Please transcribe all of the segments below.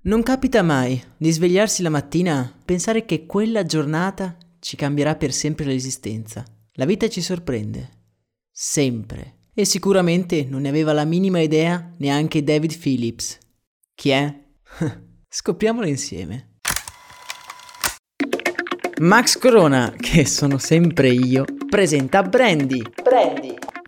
Non capita mai di svegliarsi la mattina, pensare che quella giornata ci cambierà per sempre l'esistenza. La vita ci sorprende. Sempre. E sicuramente non ne aveva la minima idea neanche David Phillips. Chi è? Scopriamolo insieme. Max Corona, che sono sempre io, presenta Brandy. Brandy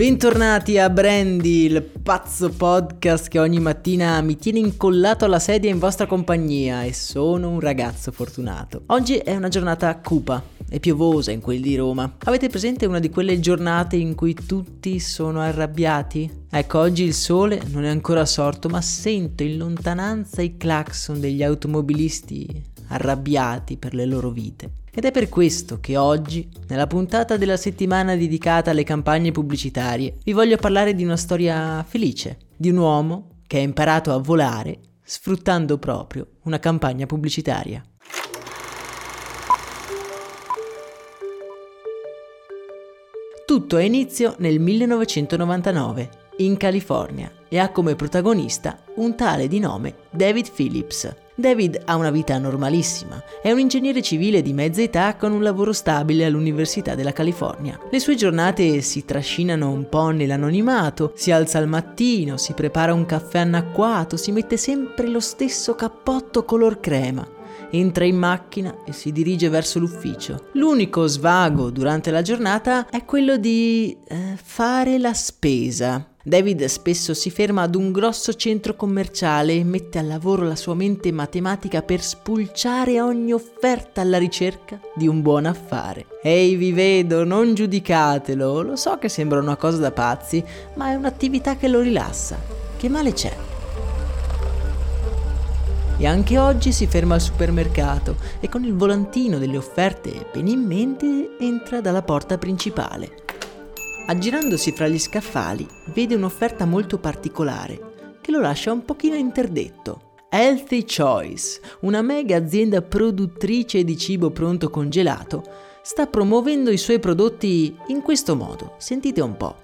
Bentornati a Brandy, il pazzo podcast che ogni mattina mi tiene incollato alla sedia in vostra compagnia e sono un ragazzo fortunato. Oggi è una giornata cupa e piovosa in quel di Roma. Avete presente una di quelle giornate in cui tutti sono arrabbiati? Ecco, oggi il sole non è ancora sorto, ma sento in lontananza i clacson degli automobilisti arrabbiati per le loro vite. Ed è per questo che oggi, nella puntata della settimana dedicata alle campagne pubblicitarie, vi voglio parlare di una storia felice, di un uomo che ha imparato a volare sfruttando proprio una campagna pubblicitaria. Tutto ha inizio nel 1999, in California, e ha come protagonista un tale di nome David Phillips. David ha una vita normalissima, è un ingegnere civile di mezza età con un lavoro stabile all'Università della California. Le sue giornate si trascinano un po' nell'anonimato, si alza al mattino, si prepara un caffè anacquato, si mette sempre lo stesso cappotto color crema, entra in macchina e si dirige verso l'ufficio. L'unico svago durante la giornata è quello di eh, fare la spesa. David spesso si ferma ad un grosso centro commerciale e mette al lavoro la sua mente matematica per spulciare ogni offerta alla ricerca di un buon affare. Ehi, vi vedo, non giudicatelo, lo so che sembra una cosa da pazzi, ma è un'attività che lo rilassa. Che male c'è? E anche oggi si ferma al supermercato e con il volantino delle offerte ben in mente entra dalla porta principale. Aggirandosi fra gli scaffali, vede un'offerta molto particolare che lo lascia un pochino interdetto. Healthy Choice, una mega azienda produttrice di cibo pronto congelato, sta promuovendo i suoi prodotti in questo modo. Sentite un po'.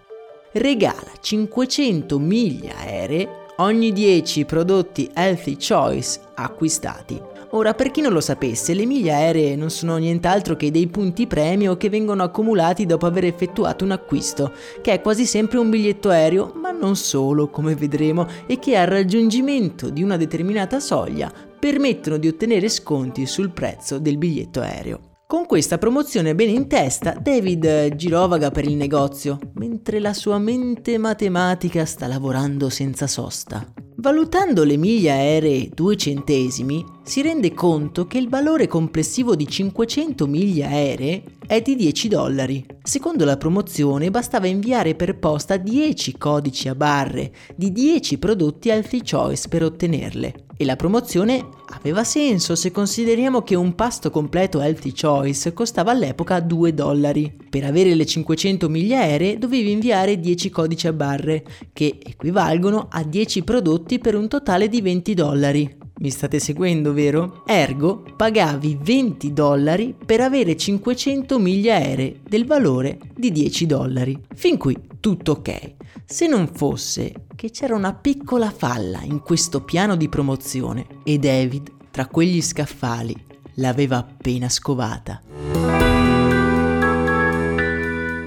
Regala 500 miglia aeree ogni 10 prodotti Healthy Choice acquistati Ora, per chi non lo sapesse, le miglia aeree non sono nient'altro che dei punti premio che vengono accumulati dopo aver effettuato un acquisto, che è quasi sempre un biglietto aereo, ma non solo, come vedremo, e che al raggiungimento di una determinata soglia permettono di ottenere sconti sul prezzo del biglietto aereo. Con questa promozione bene in testa, David girovaga per il negozio, mentre la sua mente matematica sta lavorando senza sosta. Valutando le miglia aeree 2 centesimi, si rende conto che il valore complessivo di 500 miglia aeree è di 10 dollari. Secondo la promozione bastava inviare per posta 10 codici a barre di 10 prodotti Healthy Choice per ottenerle. E la promozione aveva senso se consideriamo che un pasto completo Healthy Choice costava all'epoca 2 dollari. Per avere le 500 miglia aeree dovevi inviare 10 codici a barre, che equivalgono a 10 prodotti per un totale di 20 dollari. Mi state seguendo, vero? Ergo, pagavi 20 dollari per avere 500 miglia aeree del valore di 10 dollari. Fin qui tutto ok. Se non fosse che c'era una piccola falla in questo piano di promozione e David, tra quegli scaffali, l'aveva appena scovata.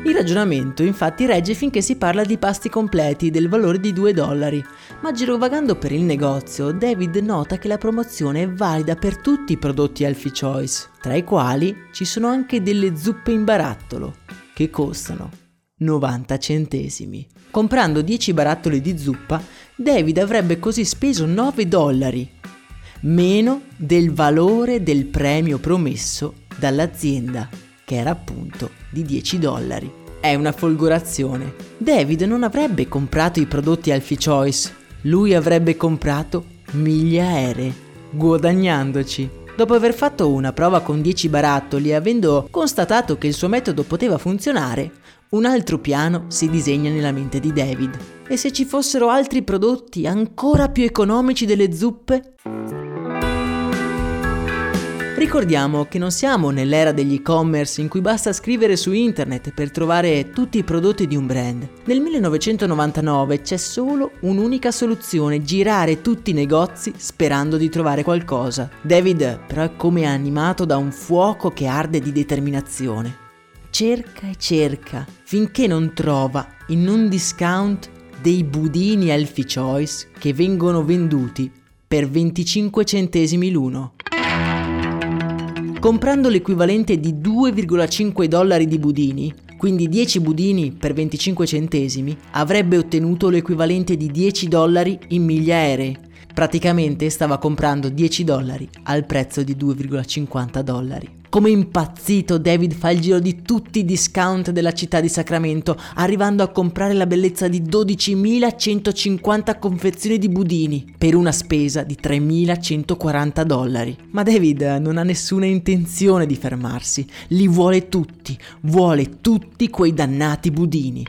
Il ragionamento infatti regge finché si parla di pasti completi del valore di 2 dollari, ma girovagando per il negozio David nota che la promozione è valida per tutti i prodotti Healthy Choice, tra i quali ci sono anche delle zuppe in barattolo, che costano 90 centesimi. Comprando 10 barattoli di zuppa, David avrebbe così speso 9 dollari, meno del valore del premio promesso dall'azienda, che era appunto di 10 dollari. È una folgorazione. David non avrebbe comprato i prodotti Alfie Choice, lui avrebbe comprato miglia aeree, guadagnandoci. Dopo aver fatto una prova con 10 barattoli e avendo constatato che il suo metodo poteva funzionare, un altro piano si disegna nella mente di David. E se ci fossero altri prodotti ancora più economici delle zuppe? Ricordiamo che non siamo nell'era degli e-commerce in cui basta scrivere su internet per trovare tutti i prodotti di un brand. Nel 1999 c'è solo un'unica soluzione, girare tutti i negozi sperando di trovare qualcosa. David però è come animato da un fuoco che arde di determinazione cerca e cerca finché non trova in un discount dei budini Healthy Choice che vengono venduti per 25 centesimi l'uno. Comprando l'equivalente di 2,5 dollari di budini, quindi 10 budini per 25 centesimi, avrebbe ottenuto l'equivalente di 10 dollari in miglia aeree. Praticamente stava comprando 10 dollari al prezzo di 2,50 dollari. Come impazzito, David fa il giro di tutti i discount della città di Sacramento, arrivando a comprare la bellezza di 12.150 confezioni di budini per una spesa di 3.140 dollari. Ma David non ha nessuna intenzione di fermarsi, li vuole tutti, vuole tutti quei dannati budini.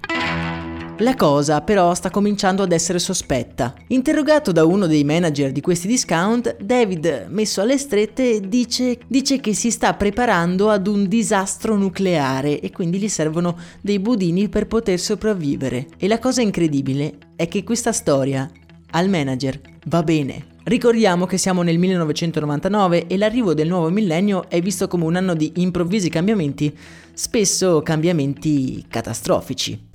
La cosa però sta cominciando ad essere sospetta. Interrogato da uno dei manager di questi discount, David, messo alle strette, dice, dice che si sta preparando ad un disastro nucleare e quindi gli servono dei budini per poter sopravvivere. E la cosa incredibile è che questa storia al manager va bene. Ricordiamo che siamo nel 1999 e l'arrivo del nuovo millennio è visto come un anno di improvvisi cambiamenti, spesso cambiamenti catastrofici.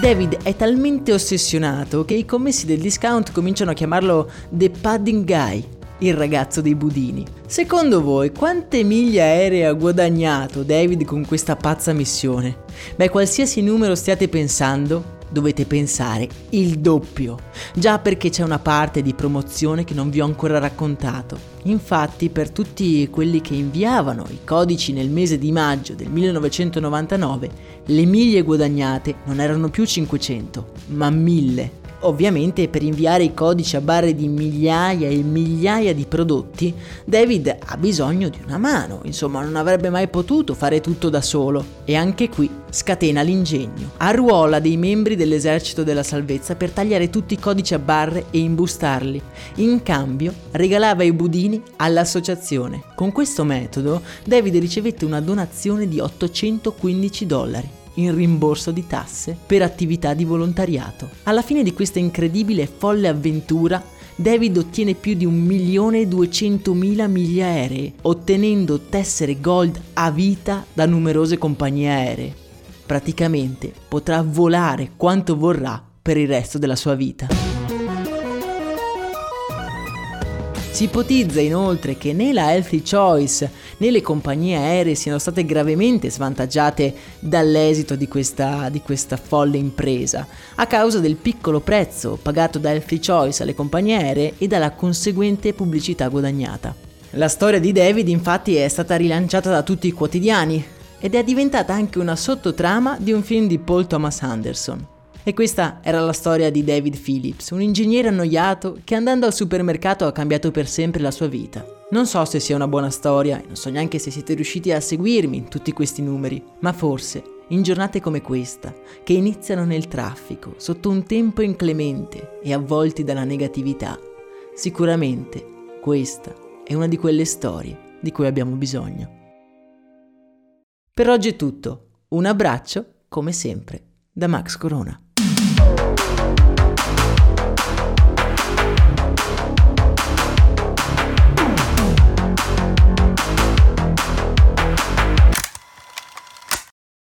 David è talmente ossessionato che i commessi del discount cominciano a chiamarlo The Padding Guy, il ragazzo dei budini. Secondo voi, quante miglia aeree ha guadagnato David con questa pazza missione? Beh, qualsiasi numero stiate pensando, dovete pensare il doppio. Già perché c'è una parte di promozione che non vi ho ancora raccontato. Infatti, per tutti quelli che inviavano i codici nel mese di maggio del 1999, le miglia guadagnate non erano più 500, ma 1000. Ovviamente per inviare i codici a barre di migliaia e migliaia di prodotti, David ha bisogno di una mano, insomma non avrebbe mai potuto fare tutto da solo. E anche qui scatena l'ingegno. Arruola dei membri dell'esercito della salvezza per tagliare tutti i codici a barre e imbustarli. In cambio regalava i budini all'associazione. Con questo metodo David ricevette una donazione di 815 dollari in rimborso di tasse per attività di volontariato. Alla fine di questa incredibile e folle avventura, David ottiene più di 1.200.000 miglia aeree, ottenendo tessere gold a vita da numerose compagnie aeree. Praticamente potrà volare quanto vorrà per il resto della sua vita. Si ipotizza inoltre che né la Healthy Choice né le compagnie aeree siano state gravemente svantaggiate dall'esito di questa, di questa folle impresa, a causa del piccolo prezzo pagato da Healthy Choice alle compagnie aeree e dalla conseguente pubblicità guadagnata. La storia di David infatti è stata rilanciata da tutti i quotidiani ed è diventata anche una sottotrama di un film di Paul Thomas Anderson. E questa era la storia di David Phillips, un ingegnere annoiato che andando al supermercato ha cambiato per sempre la sua vita. Non so se sia una buona storia e non so neanche se siete riusciti a seguirmi in tutti questi numeri, ma forse in giornate come questa, che iniziano nel traffico, sotto un tempo inclemente e avvolti dalla negatività, sicuramente questa è una di quelle storie di cui abbiamo bisogno. Per oggi è tutto. Un abbraccio, come sempre, da Max Corona.